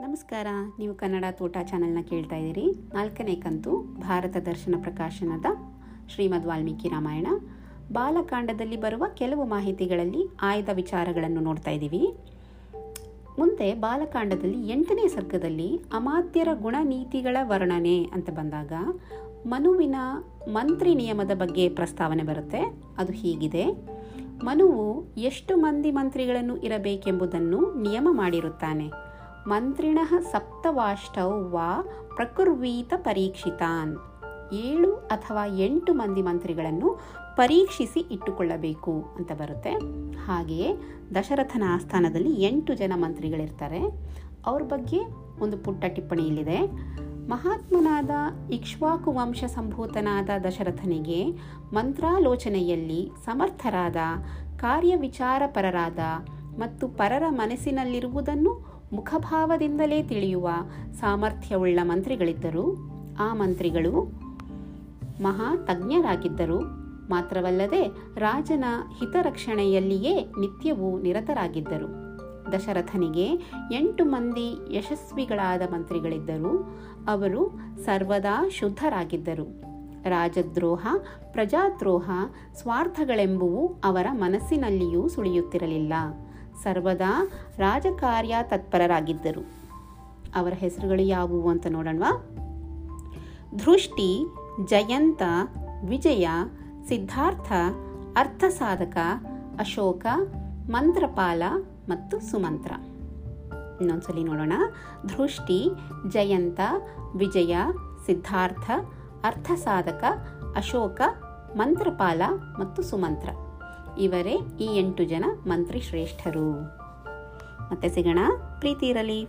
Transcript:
ನಮಸ್ಕಾರ, ನೀವು ಕನ್ನಡ ತೋಟ ಚಾನೆಲ್ನ ಕೇಳ್ತಾ ಇದ್ದೀರಿ. ನಾಲ್ಕನೇ ಕಂತು, ಭಾರತ ದರ್ಶನ ಪ್ರಕಾಶನದ ಶ್ರೀಮದ್ ವಾಲ್ಮೀಕಿ ರಾಮಾಯಣ. ಬಾಲಕಾಂಡದಲ್ಲಿ ಬರುವ ಕೆಲವು ಮಾಹಿತಿಗಳಲ್ಲಿ ಆಯ್ದ ವಿಚಾರಗಳನ್ನು ನೋಡ್ತಾ ಇದ್ದೀವಿ. ಮುಂದೆ ಬಾಲಕಾಂಡದಲ್ಲಿ ಎಂಟನೇ ಸರ್ಗದಲ್ಲಿ ಅಮಾತ್ಯರ ಗುಣನೀತಿಗಳ ವರ್ಣನೆ ಅಂತ ಬಂದಾಗ, ಮನುವಿನ ಮಂತ್ರಿ ನಿಯಮದ ಬಗ್ಗೆ ಪ್ರಸ್ತಾವನೆ ಬರುತ್ತೆ. ಅದು ಹೀಗಿದೆ. ಮನುವು ಎಷ್ಟು ಮಂದಿ ಮಂತ್ರಿಗಳನ್ನು ಇರಬೇಕೆಂಬುದನ್ನು ನಿಯಮ ಮಾಡಿರುತ್ತಾನೆ. ಮಂತ್ರಿಣ ಸಪ್ತವಾಷ್ಟೌ ವಾ ಪ್ರಕುರ್ವೀತ ಪರೀಕ್ಷಿತಾನ್. ಏಳು ಅಥವಾ ಎಂಟು ಮಂದಿ ಮಂತ್ರಿಗಳನ್ನು ಪರೀಕ್ಷಿಸಿ ಇಟ್ಟುಕೊಳ್ಳಬೇಕು ಅಂತ ಬರುತ್ತೆ. ಹಾಗೆಯೇ ದಶರಥನ ಆಸ್ಥಾನದಲ್ಲಿ ಎಂಟು ಜನ ಮಂತ್ರಿಗಳಿರ್ತಾರೆ. ಅವ್ರ ಬಗ್ಗೆ ಒಂದು ಪುಟ್ಟ ಟಿಪ್ಪಣಿ ಇಲ್ಲಿದೆ ಮಹಾತ್ಮನಾದ ಇಕ್ಷ್ವಾಕು ವಂಶ ಸಂಭೂತನಾದ ದಶರಥನಿಗೆ ಮಂತ್ರಾಲೋಚನೆಯಲ್ಲಿ ಸಮರ್ಥರಾದ, ಕಾರ್ಯವಿಚಾರಪರರಾದ ಮತ್ತು ಪರರ ಮನಸ್ಸಿನಲ್ಲಿರುವುದನ್ನು ಮುಖಭಾವದಿಂದಲೇ ತಿಳಿಯುವ ಸಾಮರ್ಥ್ಯವುಳ್ಳ ಮಂತ್ರಿಗಳಿದ್ದರು. ಆ ಮಂತ್ರಿಗಳು ಮಹಾ ತಜ್ಞರಾಗಿದ್ದರು ಮಾತ್ರವಲ್ಲದೆ ರಾಜನ ಹಿತರಕ್ಷಣೆಯಲ್ಲಿಯೇ ನಿತ್ಯವೂ ನಿರತರಾಗಿದ್ದರು. ದಶರಥನಿಗೆ ಎಂಟು ಮಂದಿ ಯಶಸ್ವಿಗಳಾದ ಮಂತ್ರಿಗಳಿದ್ದರು. ಅವರು ಸರ್ವದಾ ಶುದ್ಧರಾಗಿದ್ದರು. ರಾಜದ್ರೋಹ, ಪ್ರಜಾದ್ರೋಹ, ಸ್ವಾರ್ಥಗಳೆಂಬುವು ಅವರ ಮನಸ್ಸಿನಲ್ಲಿಯೂ ಸುಳಿಯುತ್ತಿರಲಿಲ್ಲ. ಸರ್ವದಾ ರಾಜಕಾರ್ಯ ತತ್ಪರರಾಗಿದ್ದರು. ಅವರ ಹೆಸರುಗಳು ಯಾವುವು ಅಂತ ನೋಡೋಣವಾ? ಧೃಷ್ಟಿ ಜಯಂತ, ವಿಜಯ, ಸಿದ್ಧಾರ್ಥ, ಅರ್ಥಸಾಧಕ, ಅಶೋಕ, ಮಂತ್ರಪಾಲ ಮತ್ತು ಸುಮಂತ್ರ. ಇನ್ನೊಂದ್ಸಲಿ ನೋಡೋಣ. ದೃಷ್ಟಿ, ಜಯಂತ, ವಿಜಯ, ಸಿದ್ಧಾರ್ಥ, ಅರ್ಥಸಾಧಕ, ಅಶೋಕ, ಮಂತ್ರಪಾಲ ಮತ್ತು ಸುಮಂತ್ರ. ಇವರೇ ಈ ಎಂಟು ಜನ ಮಂತ್ರಿ ಶ್ರೇಷ್ಠರು. ಮತ್ತೆ ಸಿಗೋಣ ಪ್ರೀತಿ ಇರಲಿ.